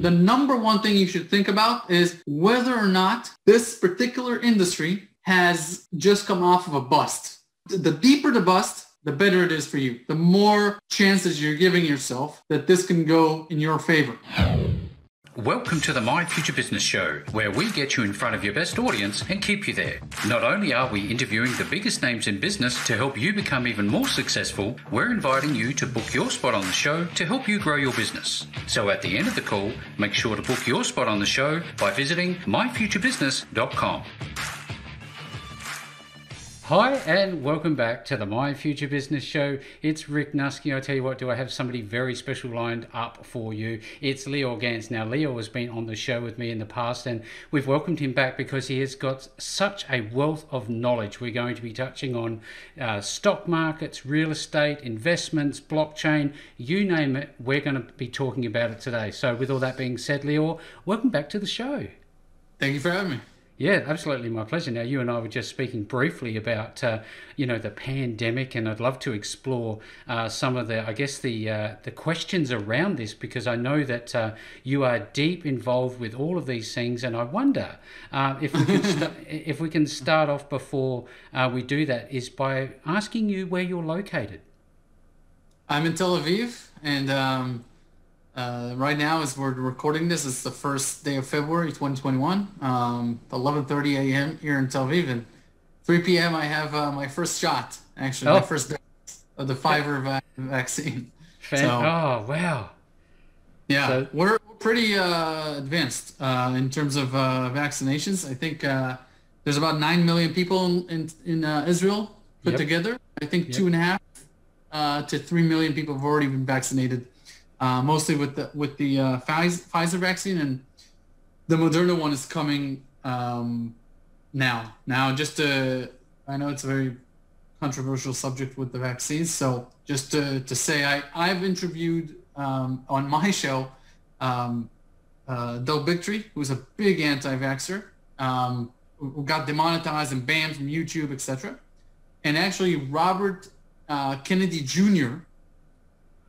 the number one thing you should think about is whether or not this particular industry has just come off of a bust. The deeper the bust, the better it is for you. The more chances you're giving yourself that this can go in your favor. Welcome to the My Future Business Show, where we get you in front of your best audience and keep you there. Not only are we interviewing the biggest names in business to help you become even more successful, we're inviting you to book your spot on the show to help you grow your business. So at the end of the call, make sure to book your spot on the show by visiting myfuturebusiness.com. Hi, and welcome back to the My Future Business Show. It's Rick Nusky. I tell you what, do I have somebody very special lined up for you? It's Lior Gantz. Now, Lior has been on the show with me in the past, and we've welcomed him back because he has got such a wealth of knowledge. We're going to be touching on uh, stock markets, real estate, investments, blockchain, you name it. We're going to be talking about it today. So, with all that being said, Lior, welcome back to the show. Thank you for having me. Yeah, absolutely, my pleasure. Now, you and I were just speaking briefly about, uh, you know, the pandemic, and I'd love to explore uh, some of the, I guess, the uh, the questions around this because I know that uh, you are deep involved with all of these things, and I wonder uh, if we can st- if we can start off before uh, we do that is by asking you where you're located. I'm in Tel Aviv, and. Um uh, right now, as we're recording this, it's the first day of February 2021, um, 11:30 a.m. here in Tel Aviv, and 3 p.m. I have uh, my first shot, actually, oh. my first dose of the Pfizer va- vaccine. Fan- so, oh wow! Yeah, so- we're pretty uh, advanced uh, in terms of uh, vaccinations. I think there's about nine million people in in, in Israel put yep. together. I think yep. two and a half to three million people have already been vaccinated uh, mostly with the with the uh, Pfizer vaccine, and the Moderna one is coming um, now. Now, just to, I know it's a very controversial subject with the vaccines, so just to, to say, I I've interviewed um, on my show um, uh, Del Bigtree, who's a big anti-vaxxer, um, who got demonetized and banned from YouTube, etc. And actually, Robert uh, Kennedy Jr.,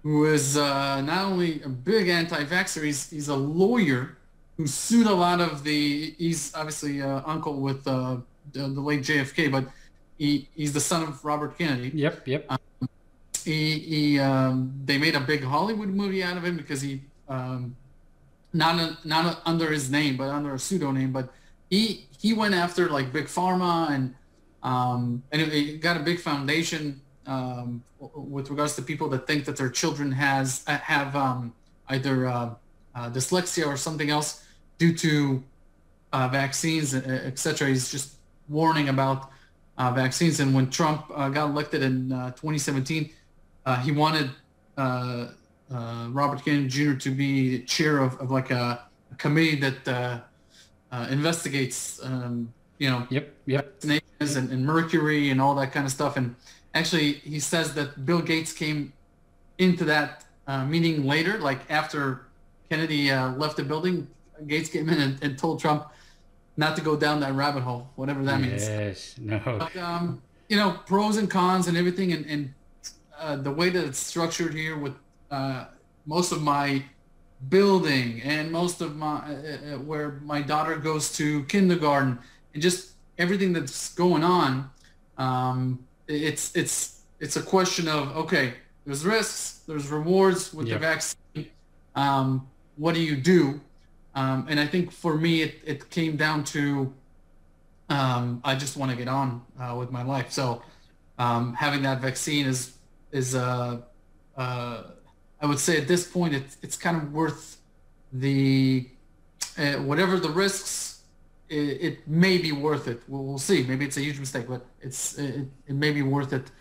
who is uh, not only a big anti-vaxxer, he's, he's a lawyer who sued a lot of the, he's obviously uh, uncle with uh, the, the, late JFK, but he, he's the son of Robert Kennedy. Yep, yep. Um, he, he um, they made a big Hollywood movie out of him because he, um, not, a, not a, under his name, but under a pseudonym, but he, he went after like big pharma and, um, and he got a big foundation um, with regards to people that think that their children has uh, have um, either uh, uh, dyslexia or something else due to uh, vaccines, etc. He's just warning about uh, vaccines. And when Trump uh, got elected in 2017, he wanted Robert Kennedy Jr. to be chair of, of like a, a committee that investigates, um, you know, yep, yep. vaccinations and, and mercury and all that kind of stuff. And actually he says that Bill Gates came into that uh, meeting later, like after Kennedy uh, left the building. Gates came in and, and, told Trump not to go down that rabbit hole, whatever that yes, means. Yes, no. But, um, you know, pros and cons and everything, and, and uh, the way that it's structured here with uh, most of my building and most of my uh, uh, where my daughter goes to kindergarten and just everything that's going on. Um, it's it's it's a question of okay, there's risks, there's rewards with the vaccine. Um, what do you do? Um, and I think for me, it, it came down to um, I just want to get on uh, with my life. So um, having that vaccine is is uh, uh, I would say at this point it's it's kind of worth the uh, whatever the risks it, it, may be worth it. We'll, we'll, see. Maybe it's a huge mistake, but it's it, it may be worth it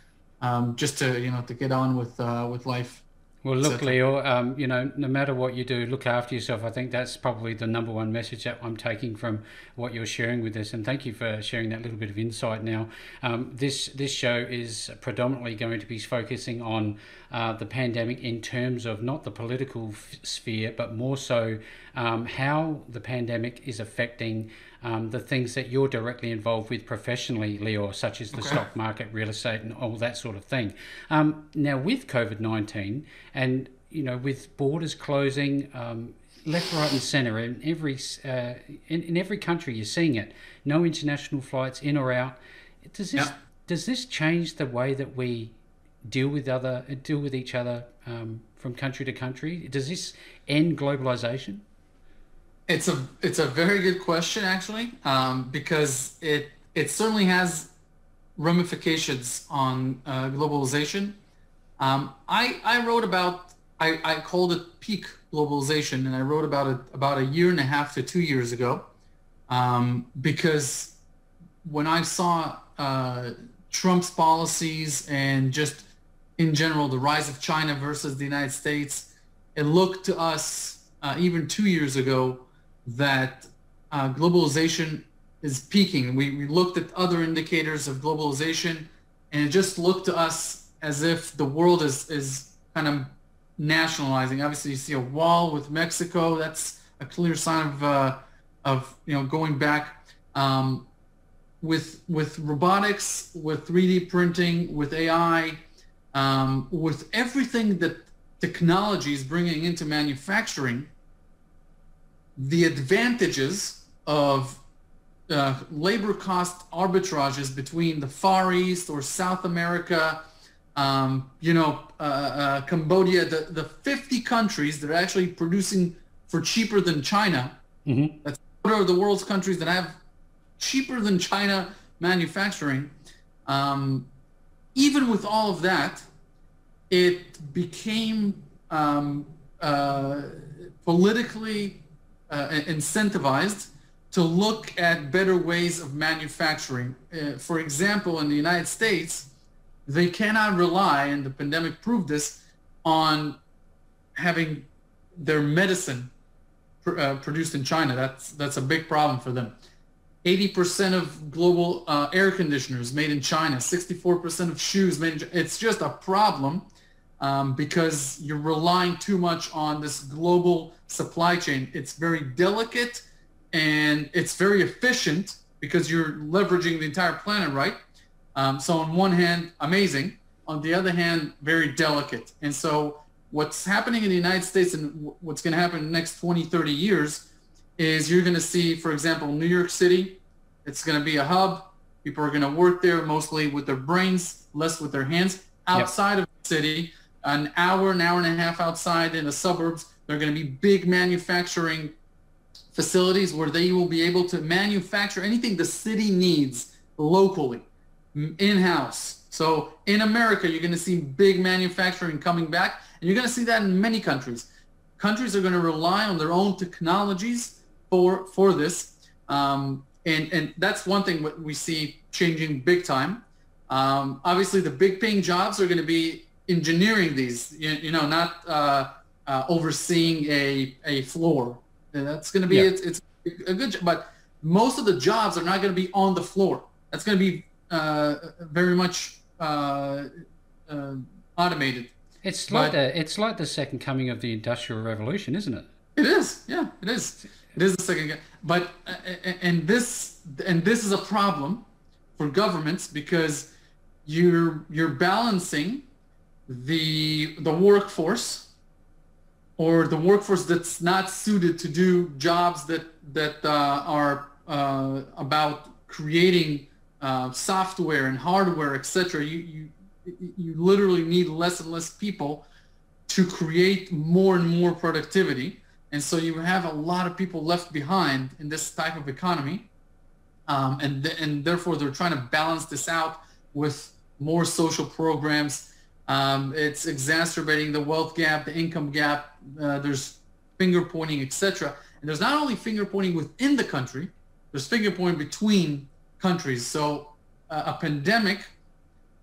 um, just to you know to get on with uh, with life. Well, look, Lior, um, you know, no matter what you do, look after yourself. I think that's probably the number one message that I'm taking from what you're sharing with us. And thank you for sharing that little bit of insight now. Um, this, this show is predominantly going to be focusing on uh, the pandemic in terms of not the political f- sphere, but more so um, how the pandemic is affecting um, the things that you're directly involved with professionally, Lior, such as the okay. stock market, real estate, and all that sort of thing. Um, now, with COVID 19 and you know, with borders closing, um, left, right, and centre. In every uh, in, in every country, you're seeing it. No international flights in or out. Does this yeah. does this change the way that we deal with other deal with each other um, from country to country? Does this end globalization? It's a it's a very good question actually, um, because it it certainly has ramifications on uh, globalization. Um, I I wrote about I, I called it peak globalization, and I wrote about it about a year and a half to two years ago, um, because when I saw uh, Trump's policies and just in general the rise of China versus the United States, it looked to us uh, even two years ago that uh, globalization is peaking. We, we looked at other indicators of globalization, and it just looked to us as if the world is is kind of nationalizing. Obviously, you see a wall with Mexico. That's a clear sign of uh, of you know going back. Um, with with robotics, with 3D printing, with AI, um, with everything that technology is bringing into manufacturing, the advantages of uh, labor cost arbitrages between the Far East or South America, um, you know, uh, uh, Cambodia, the, the 50 countries that are actually producing for cheaper than China. Mm-hmm. That's what are the world's countries that have cheaper than China manufacturing. Um, even with all of that, it became um, uh, politically uh, incentivized to look at better ways of manufacturing. Uh, for example, in the United States, they cannot rely, and the pandemic proved this, on having their medicine pr- uh, produced in China. That's that's a big problem for them. 80% of global uh, air conditioners made in China, 64% of shoes made in It's just a problem um, because you're relying too much on this global supply chain. It's very delicate and it's very efficient because you're leveraging the entire planet, right? Um, so on one hand, amazing. On the other hand, very delicate. And so what's happening in the United States and what's going to happen in the next 20, 30 years is you're going to see, for example, New York City, it's going to be a hub. People are going to work there mostly with their brains, less with their hands. Outside yep. of the city, an hour, an hour and a half outside in the suburbs, they're going to be big manufacturing facilities where they will be able to manufacture anything the city needs locally, in-house. So in America, you're going to see big manufacturing coming back, and you're going to see that in many countries. Countries are going to rely on their own technologies for for this, um, and and that's one thing what we see changing big time. Um, obviously, the big paying jobs are going to be engineering these. You, you know, not uh, uh, overseeing a a floor and that's going to be yeah. it's, it's a good job. But most of the jobs are not going to be on the floor. That's going to be uh, very much uh, uh, automated. It's like but, the it's like the second coming of the industrial revolution, isn't it? It is. Yeah, it is. It is the second. But uh, and this and this is a problem for governments because you're you're balancing the the workforce or the workforce that's not suited to do jobs that that uh, are uh, about creating uh, software and hardware, etc. You you you literally need less and less people to create more and more productivity, and so you have a lot of people left behind in this type of economy, um, and th- and therefore they're trying to balance this out with more social programs um, it's exacerbating the wealth gap, the income gap. Uh, there's finger pointing, etc. And there's not only finger pointing within the country, there's finger pointing between countries. So uh, a pandemic,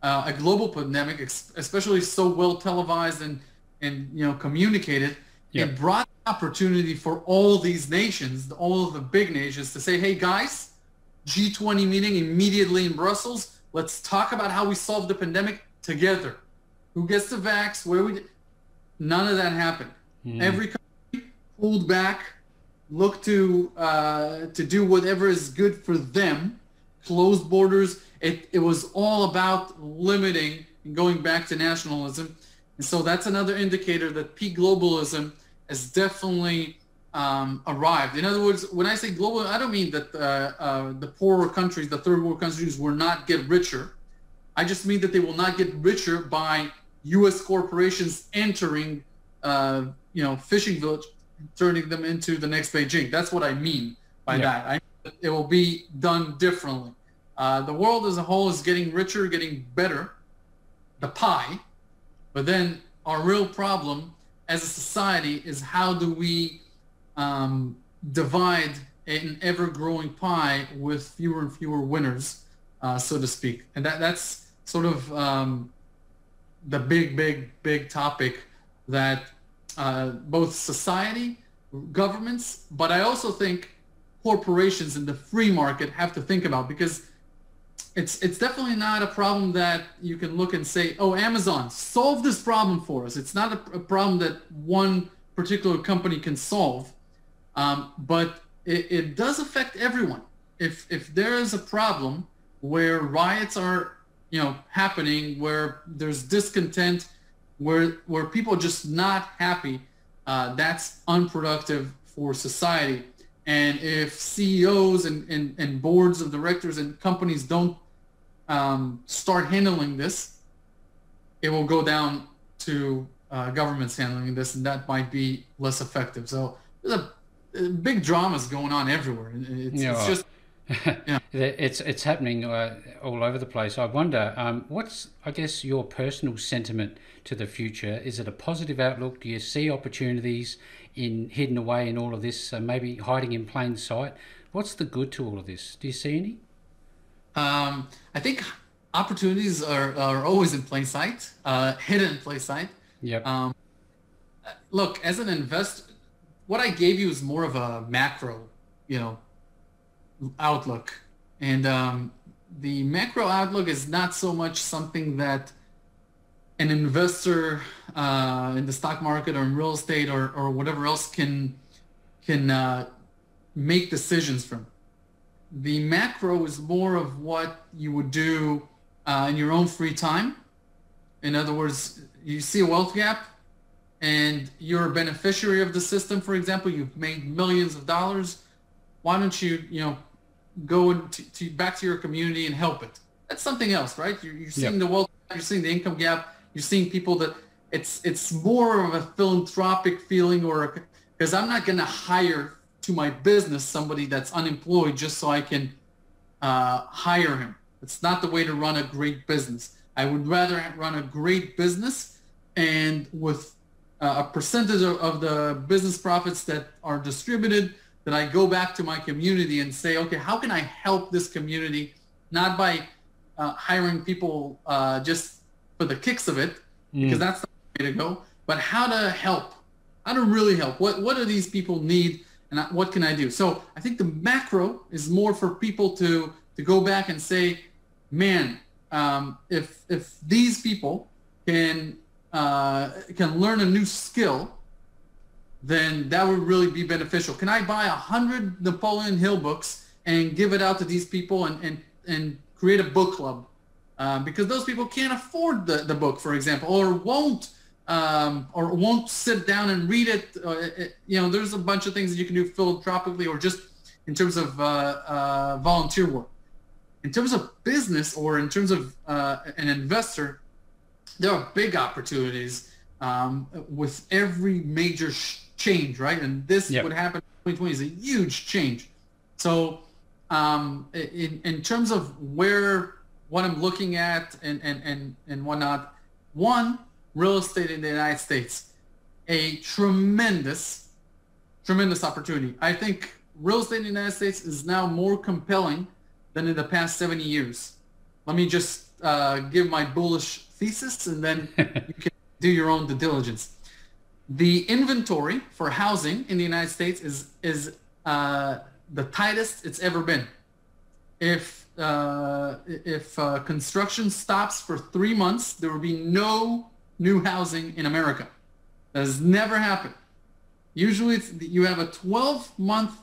uh, a global pandemic, especially so well televised and and you know communicated, yeah. it brought opportunity for all these nations, all of the big nations, to say, "Hey guys, G20 meeting immediately in Brussels. Let's talk about how we solve the pandemic together." Who gets the vax, where we, none of that happened. Mm. Every country pulled back, looked to uh, to do whatever is good for them, closed borders. It, it was all about limiting and going back to nationalism. And so that's another indicator that peak globalism has definitely um, arrived. In other words, when I say global, I don't mean that uh, uh, the poorer countries, the third world countries, will not get richer. I just mean that they will not get richer by U.S. corporations entering, uh, you know, fishing village, turning them into the next Beijing. That's what I mean by yeah. that. I, it will be done differently. Uh, the world as a whole is getting richer, getting better, the pie. But then our real problem as a society is how do we um, divide an ever-growing pie with fewer and fewer winners, uh, so to speak. And that that's sort of um, the big, big, big topic that uh, both society, governments, but I also think corporations in the free market have to think about because it's it's definitely not a problem that you can look and say, oh, Amazon, solve this problem for us. It's not a, a problem that one particular company can solve, um, but it, it does affect everyone. If if there is a problem where riots are you know happening, where there's discontent, where where people are just not happy, uh, that's unproductive for society. And if CEOs and, and, and boards of directors and companies don't um, start handling this, it will go down to uh, governments handling this, and that might be less effective. So there's a, a big dramas going on everywhere. It's, yeah. it's just yeah. it's it's happening uh, all over the place. I wonder, um, what's I guess your personal sentiment to the future? Is it a positive outlook? Do you see opportunities in hidden away in all of this, uh, maybe hiding in plain sight? What's the good to all of this? Do you see any? Um, I think opportunities are, are always in plain sight, uh, hidden in plain sight. Yep. Um, look, as an investor, what I gave you is more of a macro, you know, outlook, and um, the macro outlook is not so much something that an investor uh, in the stock market or in real estate or, or whatever else can can uh, make decisions from the macro is more of what you would do uh, in your own free time. In other words, you see a wealth gap and you're a beneficiary of the system, for example, you've made millions of dollars. Why don't you, you know, go to, to back to your community and help it? That's something else, right? You're, you're seeing yep. the wealth, you're seeing the income gap, you're seeing people that it's it's more of a philanthropic feeling or because I'm not going to hire to my business somebody that's unemployed just so I can uh, hire him. It's not the way to run a great business. I would rather run a great business and with uh, a percentage of, of the business profits that are distributed, that I go back to my community and say, okay, how can I help this community? Not by uh, hiring people uh, just for the kicks of it, mm. because that's the way to go, but how to help, how to really help. What what do these people need? and what can I do? So I think the macro is more for people to to go back and say, man, um, if if these people can uh, can learn a new skill, then that would really be beneficial. Can I buy a hundred Napoleon Hill books and give it out to these people and and and create a book club? Uh, because those people can't afford the, the book, for example, or won't um, or won't sit down and read it. Uh, it. You know, there's a bunch of things that you can do philanthropically or just in terms of uh, uh, volunteer work. In terms of business or in terms of uh, an investor, there are big opportunities um, with every major sh- change, right? And this yep. would happen in 2020 is a huge change. So um, in, in terms of where what I'm looking at and, and, and, and whatnot, one, real estate in the United States a tremendous, tremendous opportunity. I think real estate in the United States is now more compelling than in the past 70 years. Let me just uh, give my bullish thesis and then you can do your own due diligence. The inventory for housing in the United States is, is uh, the tightest it's ever been. If, uh, if uh, construction stops for three months, there will be no new housing in America. That has never happened. Usually you have a 12 month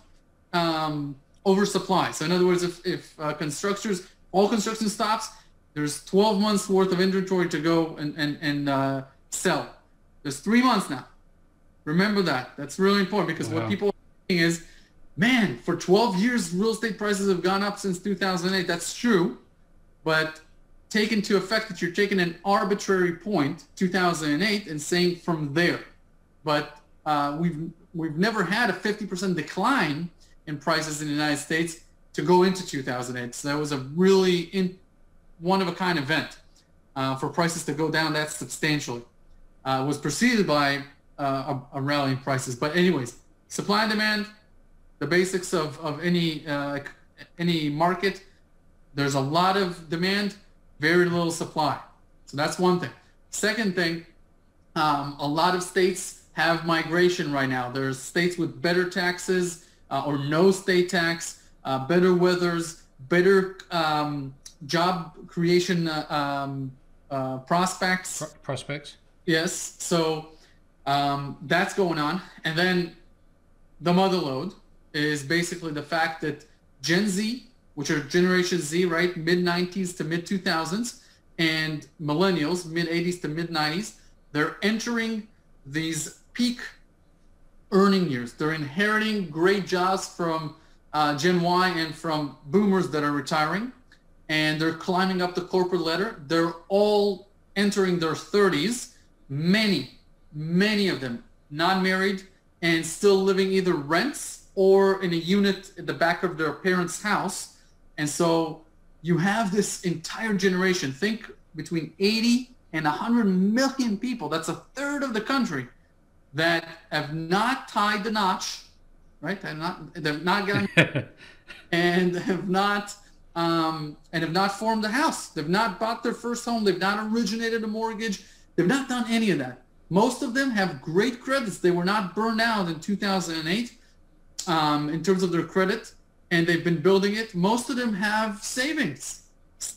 um, oversupply. So in other words, if, if uh, constructors, all construction stops, there's 12 months worth of inventory to go and, and, and uh, sell. There's three months now. Remember that. That's really important because wow. what people are thinking is, man, for 12 years, real estate prices have gone up since 2008. That's true. But take into effect that you're taking an arbitrary point, 2008, and saying from there. But uh, we've we've never had a 50% decline in prices in the United States to go into 2008. So that was a really in, one of a kind event uh, for prices to go down that substantially. Uh, was preceded by uh, a, a, rally prices. But anyways, supply and demand, the basics of, of any uh, any market. There's a lot of demand, very little supply. So that's one thing. Second thing, um, a lot of states have migration right now. There's states with better taxes uh, or no state tax, uh, better weathers, better um, job creation uh, um, uh, prospects. Pro- prospects. Yes. So um, that's going on. And then the mother lode is basically the fact that Gen Z, which are Generation Z, right, mid 90s to mid 2000s, and millennials, mid 80s to mid 90s, they're entering these peak earning years. They're inheriting great jobs from uh, Gen Y and from boomers that are retiring, and they're climbing up the corporate ladder. They're all entering their 30s. Many, many of them not married and still living either rents or in a unit at the back of their parents' house. And so you have this entire generation. Think between 80 and 100 million people. That's a third of the country that have not tied the notch, right? They've not, they've not gotten, and have not, um, and have not formed a house. They've not bought their first home. They've not originated a mortgage. They've not done any of that. Most of them have great credits. They were not burned out in 2008 um, in terms of their credit, and they've been building it. Most of them have savings.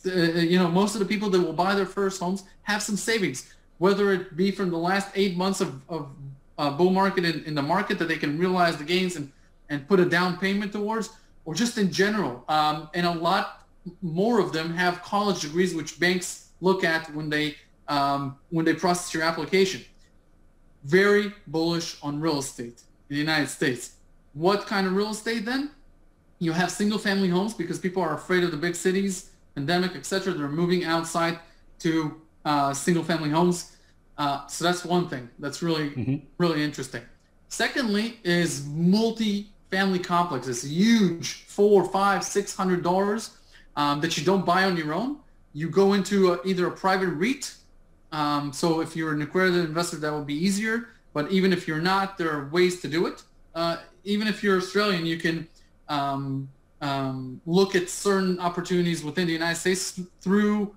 Uh, you know, most of the people that will buy their first homes have some savings, whether it be from the last eight months of, of uh, bull market in, in the market that they can realize the gains and, and put a down payment towards, or just in general. Um, and a lot more of them have college degrees, which banks look at when they um, when they process your application. Very bullish on real estate in the United States. What kind of real estate then? You have single family homes because people are afraid of the big cities, pandemic, etc. They're moving outside to uh, single family homes. Uh, so that's one thing that's really, mm-hmm. really interesting. Secondly, is multi-family complexes, huge, four, five, six hundred dollars um, that you don't buy on your own. You go into a, either a private REIT. Um, so if you're an accredited investor, that would be easier. But even if you're not, there are ways to do it. Uh, even if you're Australian, you can um, um look at certain opportunities within the United States through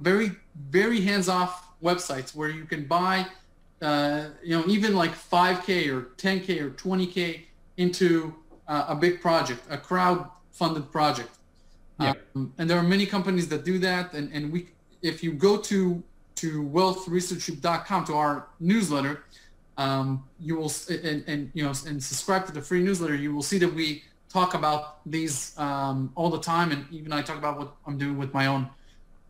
very, very hands-off websites where you can buy, uh, you know, even like 5K or 10K or 20K into uh, a big project, a crowd-funded project. Yeah. Um, and there are many companies that do that. And, and we, if you go to to wealthresearchgroup.com to our newsletter, um, you will and, and you know and subscribe to the free newsletter. You will see that we talk about these um, all the time, and even I talk about what I'm doing with my own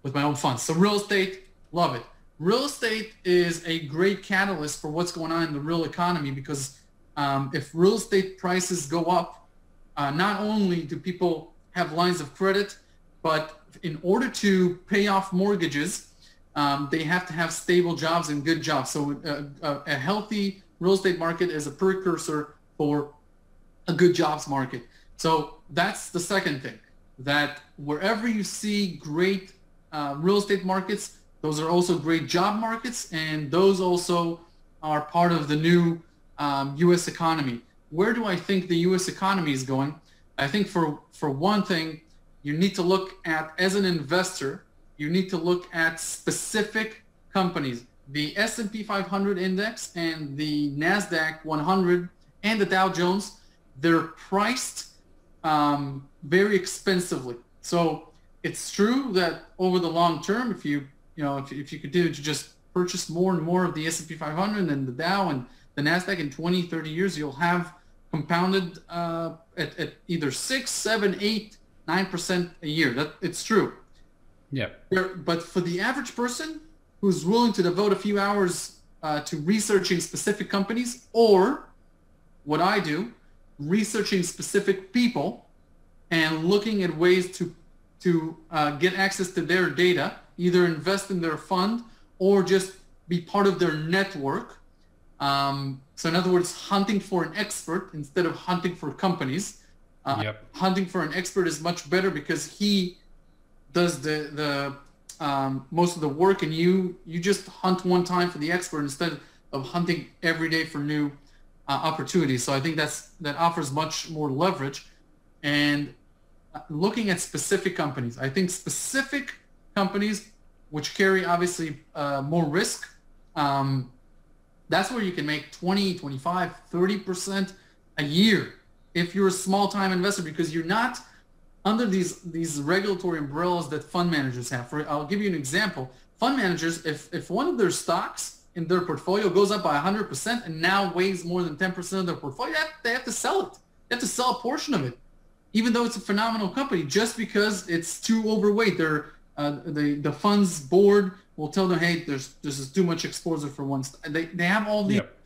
with my own funds. So real estate, love it real estate is a great catalyst for what's going on in the real economy because um, if real estate prices go up, uh, not only do people have lines of credit, but in order to pay off mortgages, um, they have to have stable jobs and good jobs. So uh, a, a healthy real estate market is a precursor for a good jobs market. So that's the second thing, that wherever you see great uh, real estate markets, those are also great job markets, and those also are part of the new um, U.S. economy. Where do I think the U.S. economy is going? I think for for one thing, you need to look at as an investor, you need to look at specific companies. The S&P 500 index and the Nasdaq 100 and the Dow Jones, they're priced um, very expensively. So it's true that over the long term, if you you know, if, if you could do to just purchase more and more of the S&P 500 and the Dow and the Nasdaq in 20, 30 years, you'll have compounded uh, at, at either six, seven, eight, nine percent a year. That it's true. Yeah. But for the average person who's willing to devote a few hours uh, to researching specific companies, or what I do, researching specific people and looking at ways to to uh, get access to their data, either invest in their fund or just be part of their network. Um, so in other words, hunting for an expert instead of hunting for companies. Uh, yep. Hunting for an expert is much better because he does the the um, most of the work, and you you just hunt one time for the expert instead of hunting every day for new uh, opportunities. So I think that's that offers much more leverage. And uh, looking at specific companies, I think specific companies which carry obviously uh, more risk. Um, that's where you can make 20, 25, 30% a year if you're a small time investor because you're not under these these regulatory umbrellas that fund managers have. For I'll give you an example. Fund managers, if if one of their stocks in their portfolio goes up by 100% and now weighs more than 10% of their portfolio, they have, they have to sell it. They have to sell a portion of it, even though it's a phenomenal company, just because it's too overweight. They're uh, the the fund's board will tell them, hey, there's this is too much exposure for one. St-. They they have all the yep.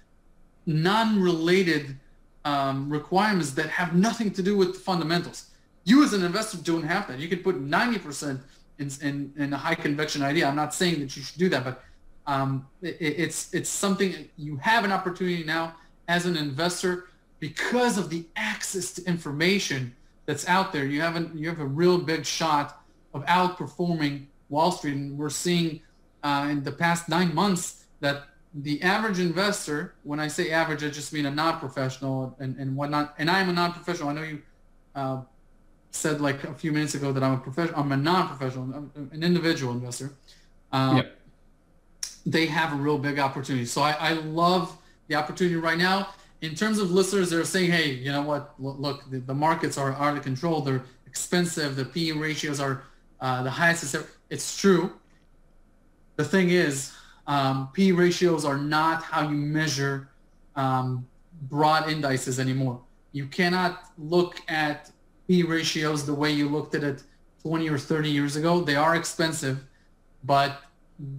non-related um, requirements that have nothing to do with the fundamentals. You as an investor don't have that. You can put 90% in, in, in a high conviction idea. I'm not saying that you should do that, but um, it, it's it's something you have an opportunity now as an investor because of the access to information that's out there. You have a, you have a real big shot of outperforming Wall Street, and we're seeing uh, in the past nine months that the average investor, when I say average, I just mean a non-professional and, and whatnot. And I am a non-professional. I know you uh, said like a few minutes ago that I'm a professional. I'm a non-professional, I'm an individual investor. Um, yep. They have a real big opportunity. So I, I love the opportunity right now. In terms of listeners, they're saying, hey, you know what? Look, the, the markets are out of control. They're expensive. The PE ratios are uh, the highest. It's true. The thing is, um, P ratios are not how you measure um, broad indices anymore. You cannot look at P ratios the way you looked at it 20 or 30 years ago. They are expensive, but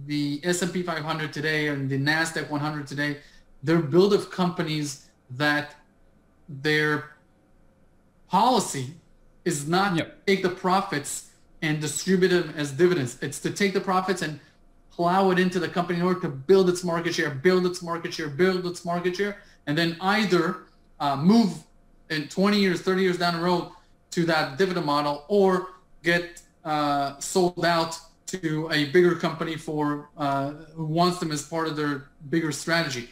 the S&P 500 today and the Nasdaq 100 today, they're built of companies that their policy is not yep. take the profits and distribute them as dividends. It's to take the profits and plow it into the company in order to build its market share, build its market share, build its market share, and then either uh, move in 20 years, 30 years down the road to that dividend model or get uh, sold out to a bigger company for uh, who wants them as part of their bigger strategy.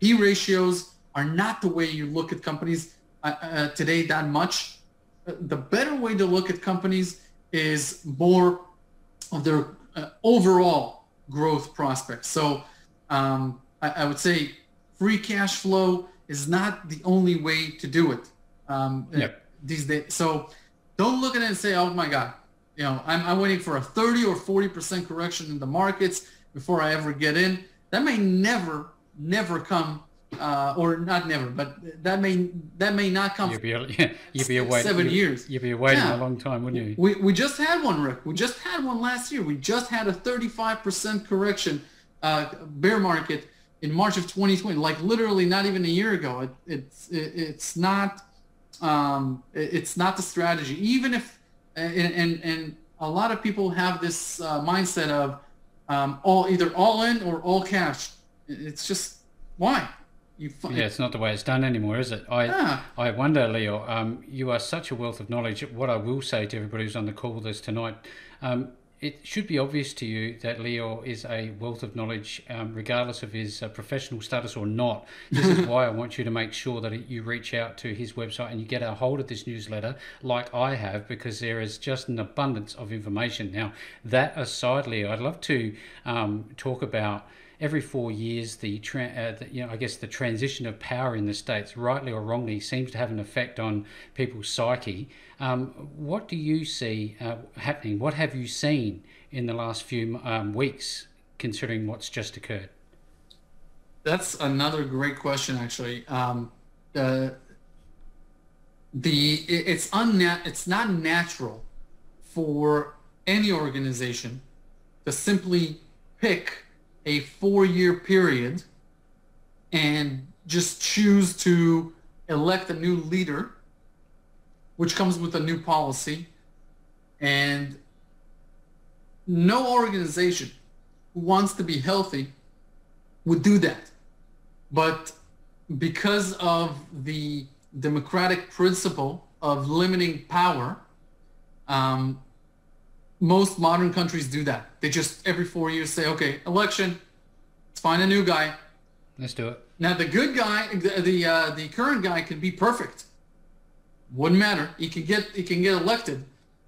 P ratios are not the way you look at companies uh, uh, today that much. The better way to look at companies is more of their uh, overall growth prospects. So um, I, I, would say free cash flow is not the only way to do it um, yep. These days. So don't look at it and say, oh my God, you know, I'm, I'm waiting for a 30 or 40% correction in the markets before I ever get in. That may never, never come uh, or not never, but that may that may not come. You'd be yeah, you'd be away seven you'd, years. You'd be waiting yeah. a long time, wouldn't you? We we just had one, Rick. We just had one last year. We just had a 35 percent correction, uh, bear market in March of 2020. Like literally, not even a year ago. It, it's it, it's not um, it's not the strategy. Even if and and, and a lot of people have this uh, mindset of um, all either all in or all cash. It's just why you yeah, it's not the way it's done anymore, is it? I yeah. I wonder, Lior. Um, you are such a wealth of knowledge. What I will say to everybody who's on the call with us tonight, um, it should be obvious to you that Lior is a wealth of knowledge, um, regardless of his uh, professional status or not. This is why I want you to make sure that you reach out to his website and you get a hold of this newsletter, like I have, because there is just an abundance of information. Now, that aside, Lior, I'd love to um, talk about every four years, the, tra- uh, the, you know, I guess the transition of power in the states, rightly or wrongly, seems to have an effect on people's psyche. Um, what do you see uh, happening? What have you seen in the last few um, weeks, considering what's just occurred? That's another great question, actually. Um, the the it's unnat it's not natural for any organization to simply pick a four year period and just choose to elect a new leader, which comes with a new policy, and no organization who wants to be healthy would do that. But because of the democratic principle of limiting power, um, most modern countries do that. They just every four years say, okay, election, let's find a new guy. Let's do it. Now the good guy, the the, uh, the current guy can be perfect. Wouldn't matter. He can get he can get elected,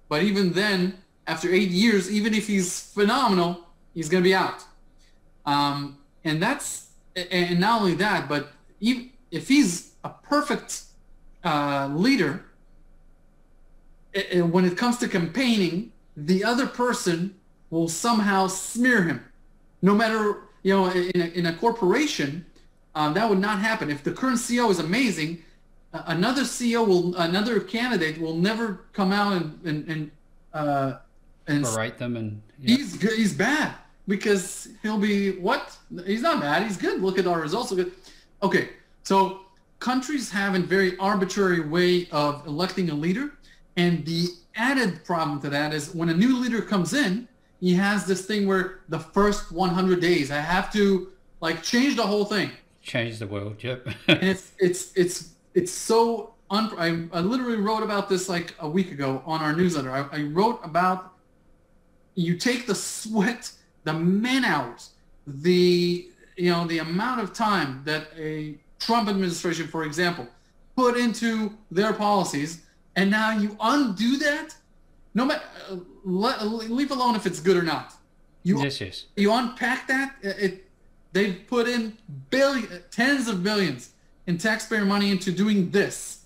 but even then, after eight years, even if he's phenomenal, he's going to be out. Um, and that's and not only that, but even if he's a perfect uh, leader, when it comes to campaigning, the other person will somehow smear him. No matter, you know, in a, in a corporation, um, that would not happen. If the current CEO is amazing, another CEO will, another candidate will never come out and and and, uh, and berate them and yeah. he's good, he's bad because he'll be what? He's not bad. He's good. Look at our results. Okay, so countries have a very arbitrary way of electing a leader, and the added problem to that is when a new leader comes in, he has this thing where the first 100 days I have to like change the whole thing. Change the world. Yep. and it's it's it's it's so un- I, I literally wrote about this like a week ago on our newsletter. I, I wrote about you take the sweat, the man hours, the you know the amount of time that a Trump administration, for example, put into their policies and now you undo that? No matter uh, leave alone if it's good or not. You yes, yes. you unpack that? It they put in billion tens of billions in taxpayer money into doing this.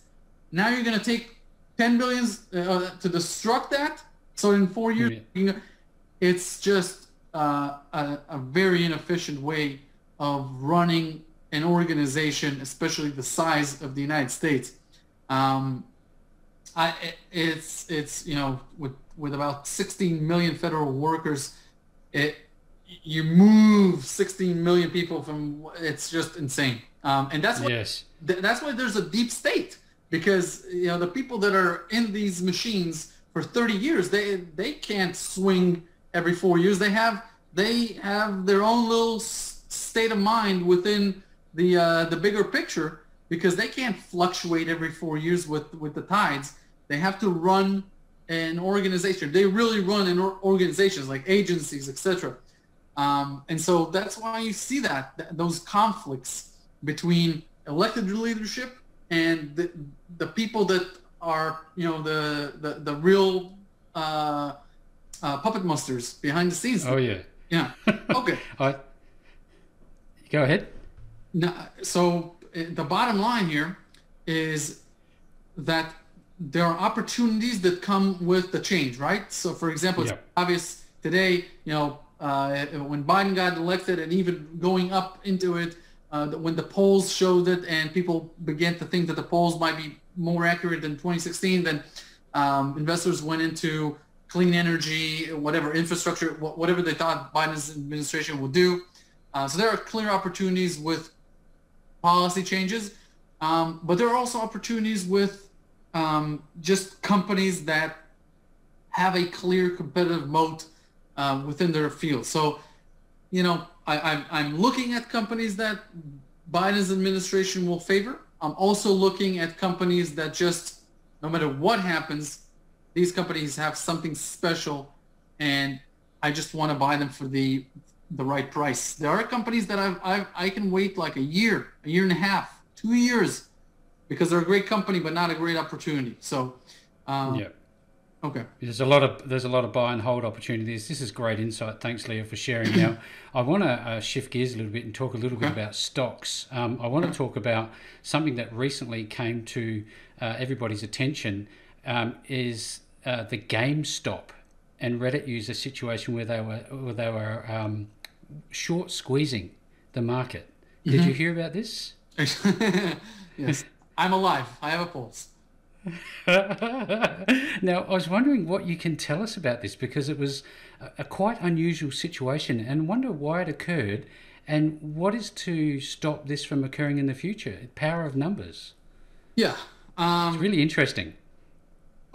Now you're going to take 10 billions uh, to destruct that? So in four years yeah. it's just uh, a, a very inefficient way of running an organization especially the size of the united states. Um, I, it's it's you know with with about 16 million federal workers, it you move 16 million people from it's just insane. Um, and that's what yes. th- that's why there's a deep state because you know the people that are in these machines for 30 years they they can't swing every four years. They have they have their own little state of mind within the uh, the bigger picture because they can't fluctuate every four years with with the tides. They have to run an organization. They really run an organizations like agencies, etc. Um, and so that's why you see that th- those conflicts between elected leadership and the, the people that are you know the the, the real uh, uh, puppet masters behind the scenes. Oh yeah. Yeah. Okay. uh, go ahead. So eh, the bottom line here is that there are opportunities that come with the change, right? So, for example, it's obvious today, you know, uh, when Biden got elected and even going up into it, uh, when the polls showed it and people began to think that the polls might be more accurate than 2016, then um, investors went into clean energy, whatever infrastructure, whatever they thought Biden's administration would do. Uh, so there are clear opportunities with policy changes, um, but there are also opportunities with um, just companies that have a clear competitive moat uh, within their field. So, you know, I, I'm looking at companies that Biden's administration will favor. I'm also looking at companies that just, no matter what happens, these companies have something special, and I just want to buy them for the the right price. There are companies that I've, I've I can wait like a year, a year and a half, two years because they're a great company but not a great opportunity. So, um, yeah. Okay. There's a lot of there's a lot of buy and hold opportunities. This is great insight. Thanks, Lior, for sharing. now, I want to uh, shift gears a little bit and talk a little okay. bit about stocks. Um, I want to talk about something that recently came to uh, everybody's attention. Um, is uh, the GameStop and Reddit user situation where they were where they were um, short squeezing the market. Did mm-hmm. you hear about this? yes. I'm alive. I have a pulse. now, I was wondering what you can tell us about this because it was a, a quite unusual situation and wonder why it occurred and what is to stop this from occurring in the future. Power of numbers. Yeah, um, it's really interesting.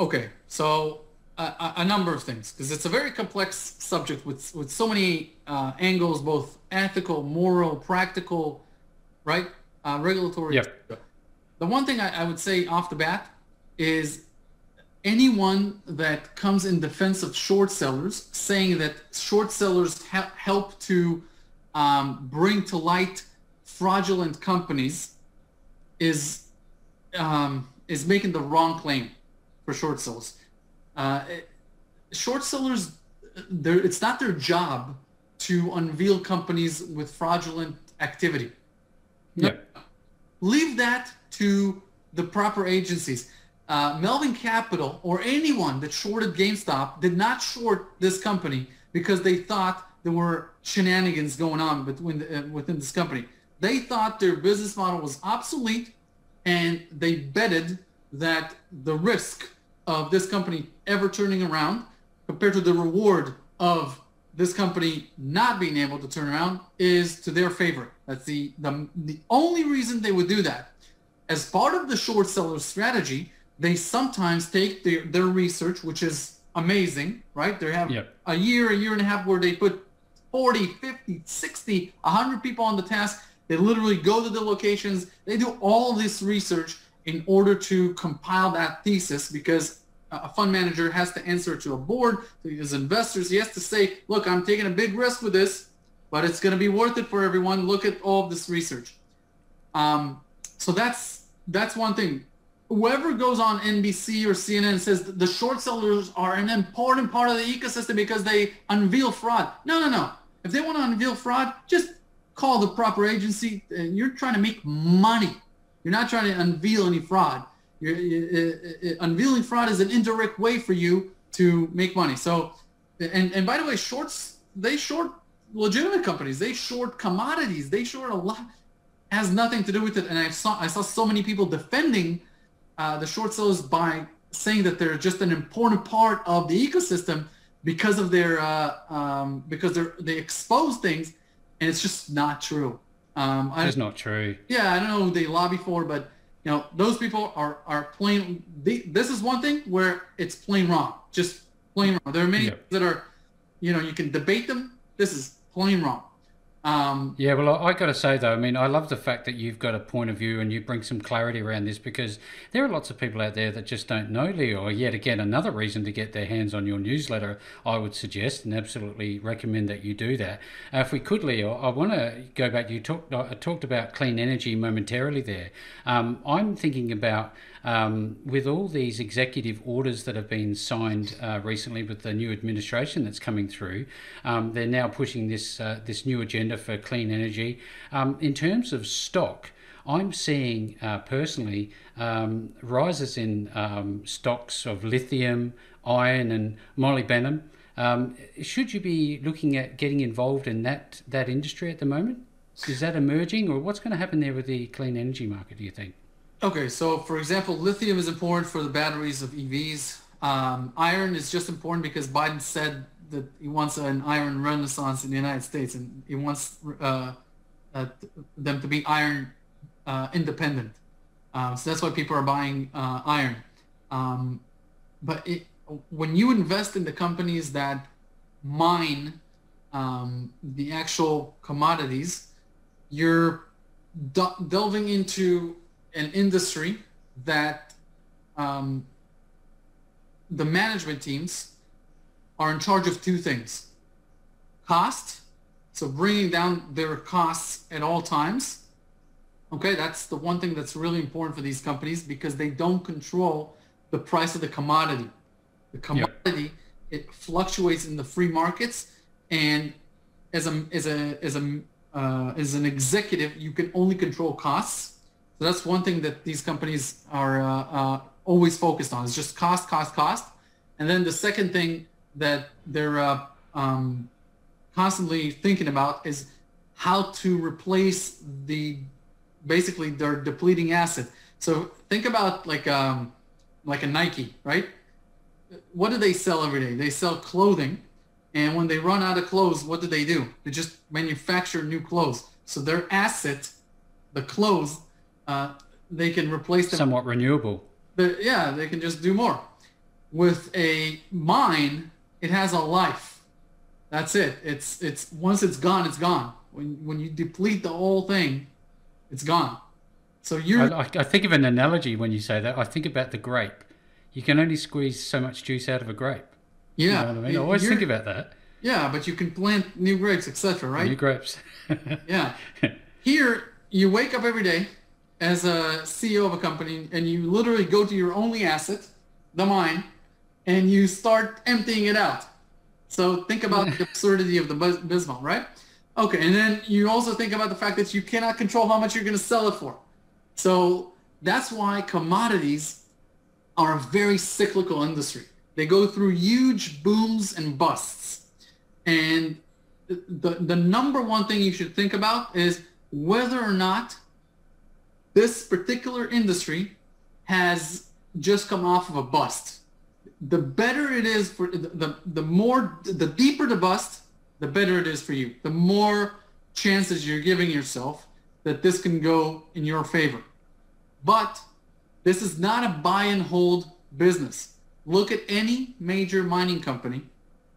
Okay, so a, a number of things because it's a very complex subject with with so many uh, angles, both ethical, moral, practical, right, uh, regulatory. Yep. The one thing I, I would say off the bat is anyone that comes in defense of short sellers, saying that short sellers help to um, bring to light fraudulent companies, is um, is making the wrong claim for short sellers. Uh, short sellers, it's not their job to unveil companies with fraudulent activity. No. Leave that to the proper agencies. Uh, Melvin Capital or anyone that shorted GameStop did not short this company because they thought there were shenanigans going on between the, uh, within this company. They thought their business model was obsolete, and they betted that the risk of this company ever turning around compared to the reward of this company not being able to turn around is to their favor. That's the, the, the only reason they would do that. As part of the short seller strategy, they sometimes take their, their research, which is amazing, right? They have yep. a year, a year and a half where they put 40, 50, 60, 100 people on the task. They literally go to the locations. They do all this research in order to compile that thesis because a fund manager has to answer to a board, to his investors. He has to say, look, I'm taking a big risk with this, but it's going to be worth it for everyone. Look at all of this research. Um, so that's that's one thing. Whoever goes on NBC or CNN and says the short sellers are an important part of the ecosystem because they unveil fraud. No, no, no. If they want to unveil fraud, just call the proper agency. And you're trying to make money. You're not trying to unveil any fraud. You're, unveiling fraud is an indirect way for you to make money. So, and and by the way, shorts they short legitimate companies. They short commodities. They short a lot. Has nothing to do with it. And I saw I saw so many people defending uh, the short sellers by saying that they're just an important part of the ecosystem because of their uh, um, because they they expose things, and it's just not true. Um, it's not true. Yeah, I don't know who they lobby for, but you know those people are are plain. They, this is one thing where it's plain wrong, just plain wrong. There are many yep. that are, you know, you can debate them. This is plain wrong. Um, yeah, well, I, got to say though, I mean, I love the fact that you've got a point of view and you bring some clarity around this because there are lots of people out there that just don't know Lior. Yet again, another reason to get their hands on your newsletter, I would suggest and absolutely recommend that you do that. Uh, if we could, Lior, I want to go back. You talked uh, talked about clean energy momentarily there. Um, I'm thinking about um, with all these executive orders that have been signed uh, recently with the new administration that's coming through, um, they're now pushing this uh, this new agenda for clean energy. Um, in terms of stock, I'm seeing uh, personally um, rises in um, stocks of lithium, iron, and molybdenum. Um, should you be looking at getting involved in that that industry at the moment? Is that emerging, or what's going to happen there with the clean energy market? Do you think? Okay, so for example, lithium is important for the batteries of EVs. Um, iron is just important because Biden said that he wants an iron renaissance in the United States, and he wants uh, uh, them to be iron uh, independent. Uh, so that's why people are buying uh, iron. Um, but it, when you invest in the companies that mine um, the actual commodities, you're delving into an industry that um, the management teams are in charge of two things. Cost so bringing down their costs at all times. Okay that's the one thing that's really important for these companies because they don't control the price of the commodity. The commodity yep. it fluctuates in the free markets and as a as a as a uh, as an executive you can only control costs so that's one thing that these companies are uh, uh, always focused on is just cost, cost, cost. And then the second thing that they're uh, um, constantly thinking about is how to replace the basically their depleting asset. So think about like um, like a Nike, right? What do they sell every day? They sell clothing, and when they run out of clothes, what do they do? They just manufacture new clothes. So their asset, the clothes, uh, they can replace them. Somewhat renewable. But yeah, they can just do more. With a mine, it has a life. That's it. It's it's once it's gone, it's gone. When when you deplete the whole thing, it's gone. So you I, I think of an analogy when you say that. I think about the grape. You can only squeeze so much juice out of a grape. Yeah, you know I, mean? I always think about that. Yeah, but you can plant new grapes, etc. Right? New grapes. yeah. Here, you wake up every day as a CEO of a company, and you literally go to your only asset, the mine, and you start emptying it out. So think about the absurdity of the Bismol, right? Okay, and then you also think about the fact that you cannot control how much you're going to sell it for. So that's why commodities are a very cyclical industry. They go through huge booms and busts. And the, the number one thing you should think about is whether or not this particular industry has just come off of a bust. The better it is for the, the, the more, the deeper the bust, the better it is for you. The more chances you're giving yourself that this can go in your favor. But this is not a buy and hold business. Look at any major mining company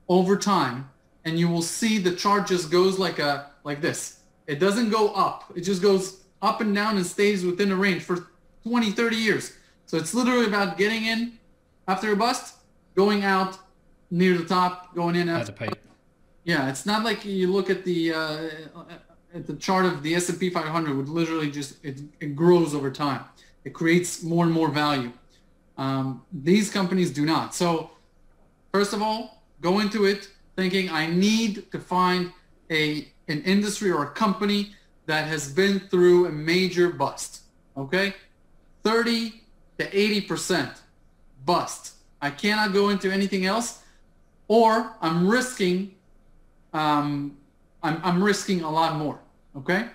over time and you will see the chart just goes like a like this. It doesn't go up. It just goes up and down and stays within a range for 20, 30 years. So it's literally about getting in after a bust, going out near the top, going in after. Yeah, it's not like you look at the uh, at the chart of the S&P 500, would literally just it, it grows over time. It creates more and more value. Um, these companies do not. So first of all, go into it thinking I need to find a an industry or a company that has been through a major bust. Okay, 30 to 80 percent bust. I cannot go into anything else, or I'm risking. Um, I'm, I'm risking a lot more. Okay.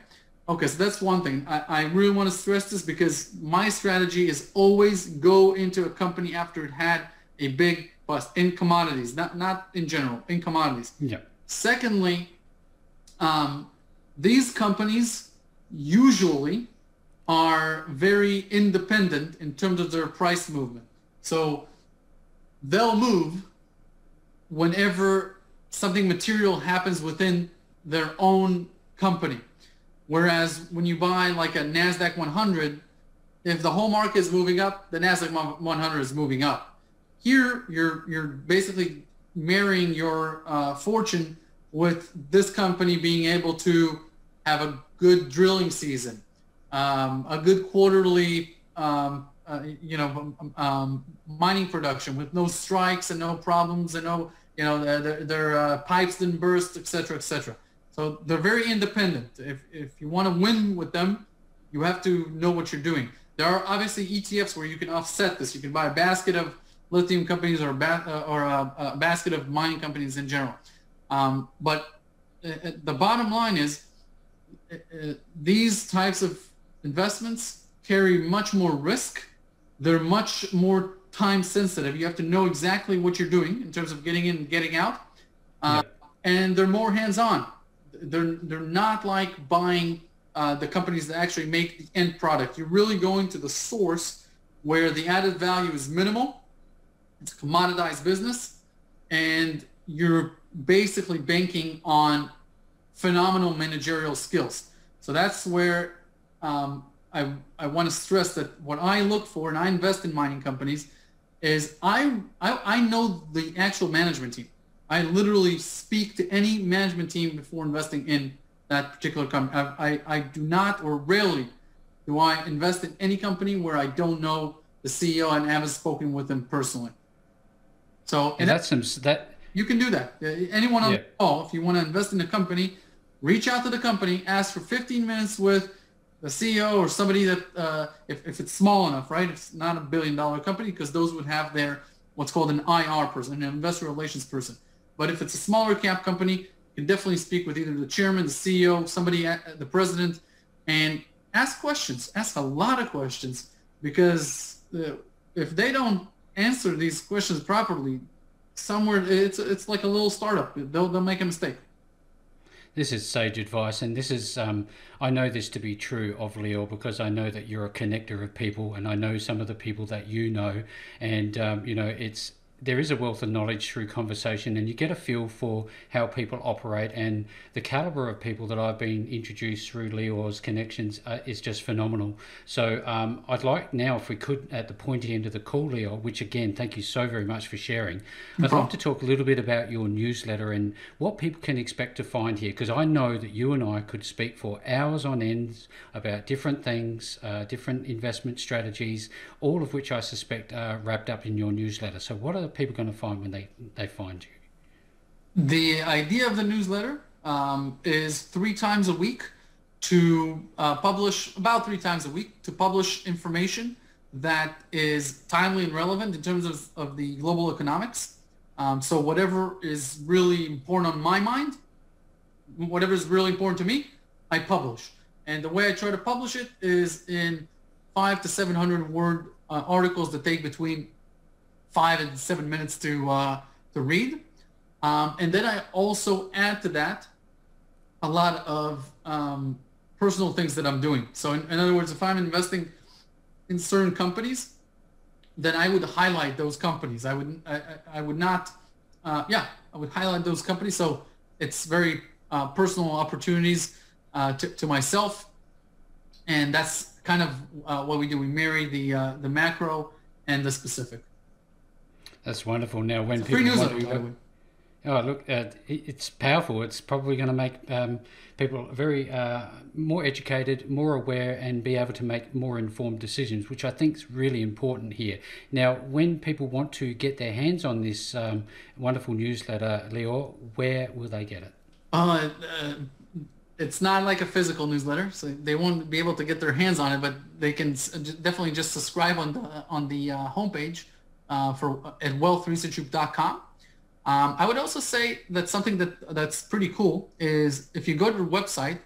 Okay, so that's one thing. I, I really want to stress this because my strategy is always go into a company after it had a big bust in commodities, not not in general, in commodities. Yeah. Secondly, um, these companies usually are very independent in terms of their price movement. So they'll move whenever something material happens within their own company. Whereas when you buy like a NASDAQ 100, if the whole market is moving up, the NASDAQ 100 is moving up. Here, you're, you're basically marrying your uh, fortune with this company being able to have a good drilling season, um, a good quarterly, um, uh, you know, um, um mining production with no strikes and no problems and no, you know, their, their uh, pipes didn't burst, et cetera, et cetera. So they're very independent. If, if you want to win with them, you have to know what you're doing. There are obviously ETFs where you can offset this. You can buy a basket of lithium companies or, ba- uh, or a, a, basket of mining companies in general. Um, but uh, uh the bottom line is these types of investments carry much more risk. They're much more time sensitive. You have to know exactly what you're doing in terms of getting in and getting out. Uh, yeah. And they're more hands-on they're they're not like buying uh, the companies that actually make the end product. You're really going to the source where the added value is minimal. It's a commoditized business, and you're basically banking on phenomenal managerial skills. So that's where um, I, I want to stress that what I look for and I invest in mining companies is I, I, I know the actual management team. I literally speak to any management team before investing in that particular company. I, I, I, do not or rarely do I invest in any company where I don't know the CEO and haven't spoken with them personally. So and that's some that you can do that. Uh, anyone on yeah. the call, if you want to invest in a company, reach out to the company, ask for 15 minutes with the CEO or somebody that uh, if, if it's small enough, right? It's not a billion dollar company because those would have their what's called an IR person, an investor relations person. But if it's a smaller cap company, you can definitely speak with either the chairman, the CEO, somebody, the president, and ask questions. Ask a lot of questions because uh, if they don't answer these questions properly, somewhere it's it's like a little startup. They'll they'll make a mistake. This is sage advice, and this is um, I know this to be true of Lior because I know that you're a connector of people, and I know some of the people that you know, and um, you know it's there is a wealth of knowledge through conversation, and you get a feel for how people operate. And the caliber of people that I've been introduced through Lior's connections uh, is just phenomenal. So um, I'd like now, if we could, at the pointy end of the call, Lior, which again, thank you so very much for sharing. I'd like to talk a little bit about your newsletter and what people can expect to find here, because I know that you and I could speak for hours on ends about different things, uh, different investment strategies, all of which I suspect are wrapped up in your newsletter. So, what are are people going to find when they, they find you? The idea of the newsletter um, is three times a week to uh, publish, about three times a week, to publish information that is timely and relevant in terms of, of the global economics. Um, so whatever is really important on my mind, whatever is really important to me, I publish. And the way I try to publish it is in five to 700 word uh, articles that take between five and seven minutes to uh, to read. Um, and then I also add to that a lot of um, personal things that I'm doing. So in, in, other words, if I'm investing in certain companies, then I would highlight those companies. I would I, I would not, uh, yeah, I would highlight those companies. So it's very uh, personal opportunities uh, to, to myself, and that's kind of uh, what we do. We marry the uh, the macro and the specific. That's wonderful. Now, when it's people want to, oh look, uh, it's powerful. It's probably going to make um, people very uh, more educated, more aware, and be able to make more informed decisions, which I think is really important here. Now, when people want to get their hands on this um, wonderful newsletter, Lior, where will they get it? Uh, uh, it's not like a physical newsletter, so they won't be able to get their hands on it, but they can definitely just subscribe on the on the uh, homepage uh, for at wealthresearchgroup.com. Um, I would also say that something that that's pretty cool is if you go to the website,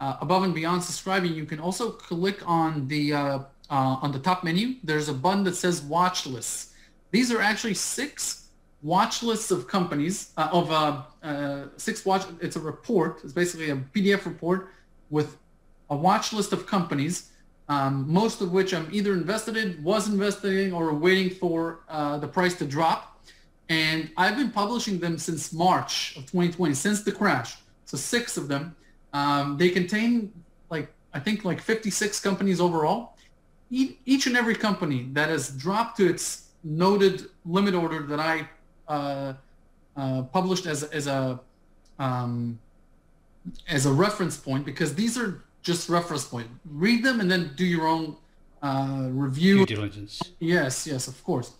uh, above and beyond subscribing, you can also click on the uh, uh, on the top menu. There's a button that says watch lists. These are actually six watch lists of companies uh, of six watch. It's a report. It's basically a PDF report with a watch list of companies um, most of which I'm either invested in, was invested in, or waiting for uh, the price to drop. And I've been publishing them since March of 2020, since the crash. So six of them. Um, they contain like I think like 56 companies overall. E- each and every company that has dropped to its noted limit order that I uh, uh, published as as a um, as a reference point because these are just reference point. Read them and then do your own uh, review. Due diligence. Yes, yes, of course.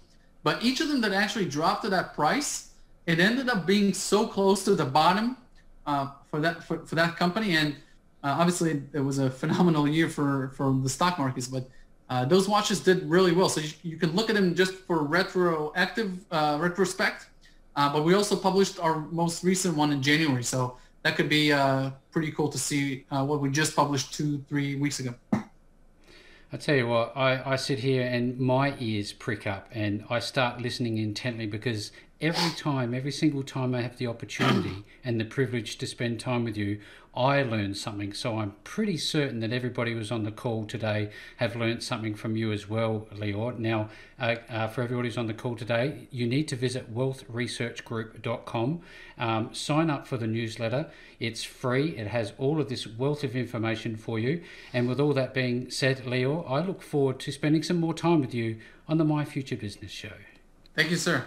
But each of them that actually dropped to that price, it ended up being so close to the bottom uh, for that for, for that company. And uh, obviously, it was a phenomenal year for for the stock markets. But uh, those watches did really well. So you, you, can look at them just for retroactive uh, retrospect. Uh, but we also published our most recent one in January. So that could be uh, pretty cool to see uh, what we just published two, three weeks ago. I tell you what, I, I sit here and my ears prick up and I start listening intently because every time, every single time I have the opportunity and the privilege to spend time with you, I learn something. So I'm pretty certain that everybody who's on the call today have learned something from you as well, Lior. Now, uh, uh, for everybody who's on the call today, you need to visit wealthresearchgroup.com, um, sign up for the newsletter. It's free. It has all of this wealth of information for you. And with all that being said, Lior, I look forward to spending some more time with you on the My Future Business Show. Thank you, sir.